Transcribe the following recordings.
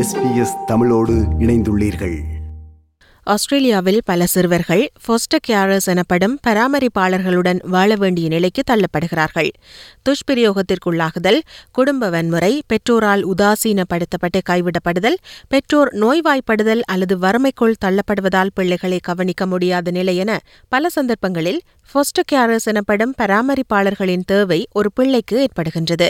SBS தமிழோடு இணைந்துள்ளீர்கள். ஆஸ்திரேலியாவில் பல சிறுவர்கள் ஃபோஸ்டர் கேரர்ஸ் எனப்படும் பராமரிப்பாளர்களுடன் வாழ வேண்டிய நிலைக்கு தள்ளப்படுகிறார்கள். துஷ்பிரயோகத்திற்குள்ளாகுதல் குடும்ப வன்முறை பெற்றோரால் உதாசீனப்படுத்தப்பட்டு கைவிடப்படுதல் பெற்றோர் நோய்வாய்ப்படுதல் அல்லது வறுமைக்குள் தள்ளப்படுவதால் பிள்ளைகளை கவனிக்க முடியாத நிலை என பல சந்தர்ப்பங்களில் ஃபோஸ்டர் கேரர்ஸ் எனப்படும் பராமரிப்பாளர்களின் தேவை ஒரு பிள்ளைக்கு ஏற்படுகின்றது.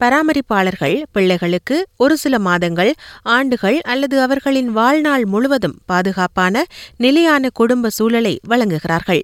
பராமரிப்பாளர்கள் பிள்ளைகளுக்கு ஒரு சில மாதங்கள் ஆண்டுகள் அல்லது அவர்களின் வாழ்நாள் முழுவதும் பாதுகாப்பான நிலையான குடும்ப சூழலை வழங்குகிறார்கள்.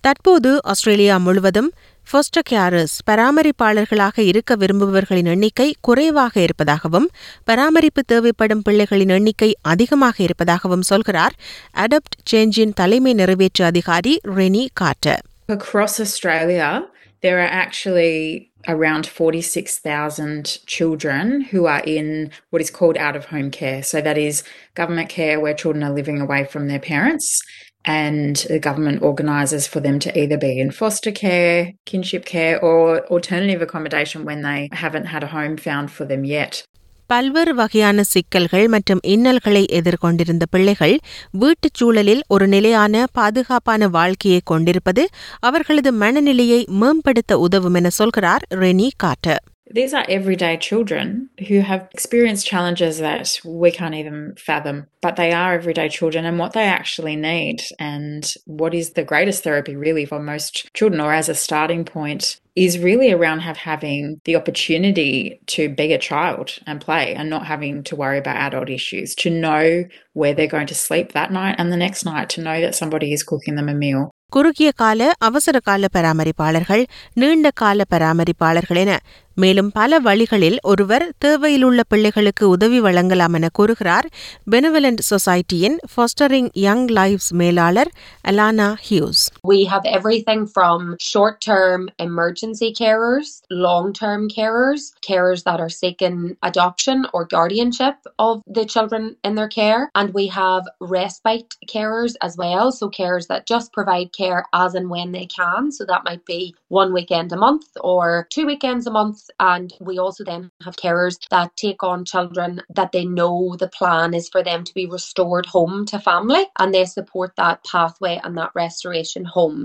தற்போது ஆஸ்திரேலியா முழுவதும் ஃபோஸ்டர் கேரஸ் பராமரிப்பாளர்களாக இருக்க விரும்புபவர்களின் எண்ணிக்கை குறைவாக இருப்பதாகவும் பராமரிப்பு தேவைப்படும் பிள்ளைகளின் எண்ணிக்கை அதிகமாக இருப்பதாகவும் சொல்கிறார் அடப்ட் சேஞ்சின் தலைமை நிறைவேற்று அதிகாரி ரெனி காட்ட Across Australia, there are actually around 46,000 children who are in what is called out of home care. So that is government care where children are living away from their parents and the government organises for them to either be in foster care, kinship care or alternative accommodation when they haven't had a home found for them yet. பல்வேறு வகையான சிக்கல்கள் மற்றும் இன்னல்களை எதிர்கொண்டிருந்த பிள்ளைகள் வீட்டுச் சூழலில் ஒரு நிலையான பாதுகாப்பான வாழ்க்கையை கொண்டிருப்பது அவர்களது மனநிலையை மேம்படுத்த உதவும் என சொல்கிறார் Renee Carter. These are everyday children who have experienced challenges that we can't even fathom, but they are everyday children and what they actually need. And what is the greatest therapy, really, for most children, or as a starting point, is really around have having the opportunity to be a child and play and not having to worry about adult issues, to know where they're going to sleep that night and the next night, to know that somebody is cooking them a meal. குறுகிய கால அவசர கால பராமரிப்பாளர்கள் நீண்ட கால பராமரிப்பாளர்கள் என மேலும் பல வழிகளில் ஒருவர் தேவையிலுள்ள பிள்ளைகளுக்கு உதவி வழங்கலாம் என கூறுகிறார் பெனவலண்ட் சொசைட்டியின் ஃபாஸ்டரிங் யங் லைவ்ஸ் மேலாளர் Alana Hughes We have everything from short term emergency carers, long term carers, carers that are seeking adoption or guardianship of the children in their care, and we have respite carers as well. So, carers that just provide care as and when they can. So, that might be one weekend a month or two weekends a month. And we also then have carers that take on children that they know the plan is for them to be restored home to family and they support that pathway and that restoration home.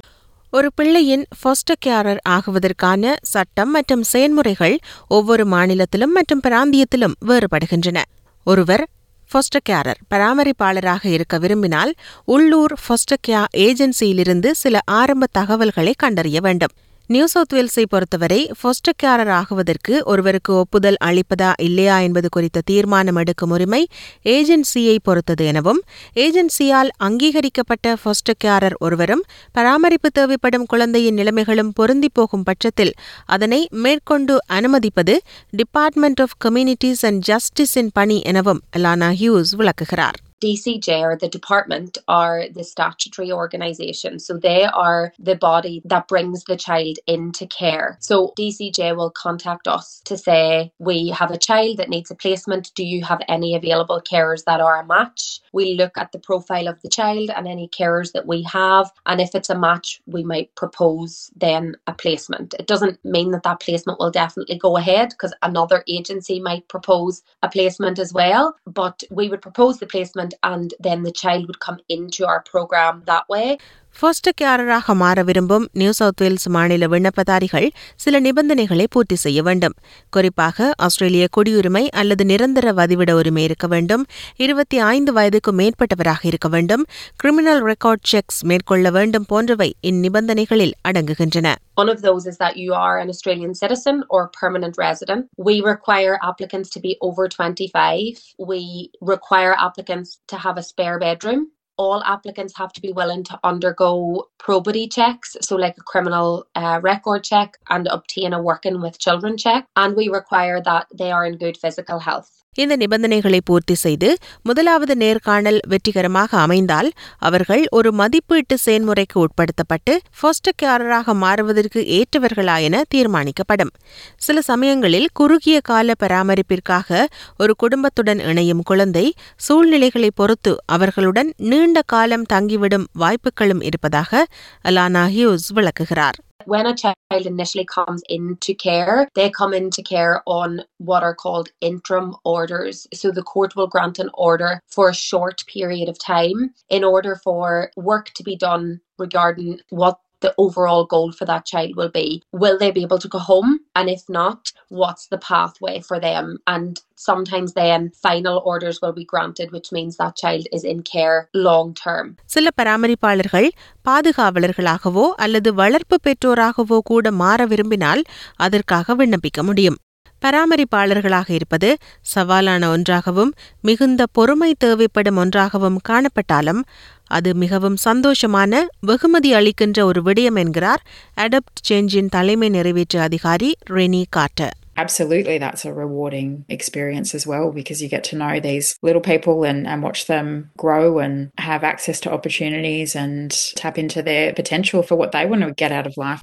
ஒரு பிள்ளையின் Foster கேரர் ஆகுவதற்கான சட்டம் மற்றும் செயல்முறைகள் ஒவ்வொரு மாநிலத்திலும் மற்றும் பிராந்தியத்திலும் வேறுபடுகின்றன ஒருவர் ஃபோஸ்டர் கேரர் பராமரிப்பாளராக இருக்க விரும்பினால் உள்ளூர் ஃபோஸ்டர் கேர் ஏஜென்சியிலிருந்து சில ஆரம்ப தகவல்களை கண்டறிய வேண்டும் நியூ சவுத் வேல்ஸை பொறுத்தவரை ஃபோஸ்டர் ஆகுவதற்கு ஒருவருக்கு ஒப்புதல் அளிப்பதா இல்லையா என்பது குறித்த தீர்மானம் எடுக்கும் உரிமை ஏஜென்சியை பொறுத்தது எனவும் ஏஜென்சியால் அங்கீகரிக்கப்பட்ட ஃபோஸ்டர் கேரர் ஒருவரும் பராமரிப்பு தேவைப்படும் குழந்தையின் நிலைமைகளும் பொருந்தி போகும் பட்சத்தில் அதனை மேற்கொண்டு அனுமதிப்பது டிபார்ட்மெண்ட் ஆஃப் கம்யூனிட்டிஸ் அண்ட் ஜஸ்டிஸின் பணி எனவும் அலானா ஹியூஸ் விளக்குகிறார். DCJ or the department are the statutory organisation. So they are the body that brings the child into care. So DCJ will contact us to say, we have a child that needs a placement. Do you have any available carers that are a match? We look at the profile of the child and any carers that we have. And if it's a match, we might propose then a placement. It doesn't mean that that placement will definitely go ahead because another agency might propose a placement as well. But we would propose the placement and then the child would come into our program that way. First கேரராக மாற விரும்பும் new south Wales மாநில விண்ணப்பதாரிகள் சில நிபந்தனைகளை பூர்த்தி செய்ய வேண்டும் குறிப்பாக ஆஸ்திரேலிய குடியுரிமை அல்லது நிரந்தர வதிவிட உரிமை இருக்க வேண்டும் இருபத்தி ஐந்து வயதுக்கு மேற்பட்டவராக இருக்க வேண்டும் கிரிமினல் ரெக்கார்ட் செக்ஸ் மேற்கொள்ள வேண்டும் போன்றவை இந்நிபந்தனைகளில் அடங்குகின்றன One of those is that you are an Australian citizen or permanent resident. We require applicants to be over 25. We require applicants to have a spare bedroom. All applicants have to be willing to undergo probity checks, so like a criminal uh, record check and obtain a working with children check. And we require that they are in good physical health. இந்த நிபந்தனைகளை பூர்த்தி செய்து முதலாவது நேர்காணல் வெற்றிகரமாக அமைந்தால் அவர்கள் ஒரு மதிப்பீட்டு செயன்முறைக்கு உட்படுத்தப்பட்டு ஃபோஸ்டர் மாறுவதற்கு ஏற்றவர்களா என தீர்மானிக்கப்படும். சில சமயங்களில் குறுகிய கால பராமரிப்பிற்காக ஒரு குடும்பத்துடன் இணையும் குழந்தை சூழ்நிலைகளை பொறுத்து அவர்களுடன் நீண்ட காலம் தங்கிவிடும் வாய்ப்புகளும் இருப்பதாக அலானா ஹியூஸ் விளக்குகிறார். When a child initially comes into care, they come into care on what are called interim orders. So the court will grant an order for a short period of time in order for work to be done regarding what the overall goal for that child will be. Will they be able to go home? And if not, what's the pathway for them? And sometimes then final orders will be granted, which means that child is in care long term. சில பராமரிப்பாளர்கள் பாதுகாவலர்களாகவோ அல்லது வளர்ப்பு பெற்றோராகவோ கூட மாற விரும்பினால் அதற்காக விண்ணப்பிக்க முடியும் பராமரிப்பாளர்களாக இருப்பது சவாலான ஒன்றாகவும் மிகுந்த பொறுமை தேவைப்படும் ஒன்றாகவும் காணப்பட்டாலும் அது மிகவும் சந்தோஷமான வெகுமதி அளிக்கின்ற ஒரு விடயம் என்கிறார் அடப்ட் சேஞ்சின் தலைமை நிறைவேற்று அதிகாரி Renee Carter Absolutely, that's a rewarding experience as well because you get to know these little people and, and watch them grow and have access to opportunities and tap into their potential for what they want to get out of life.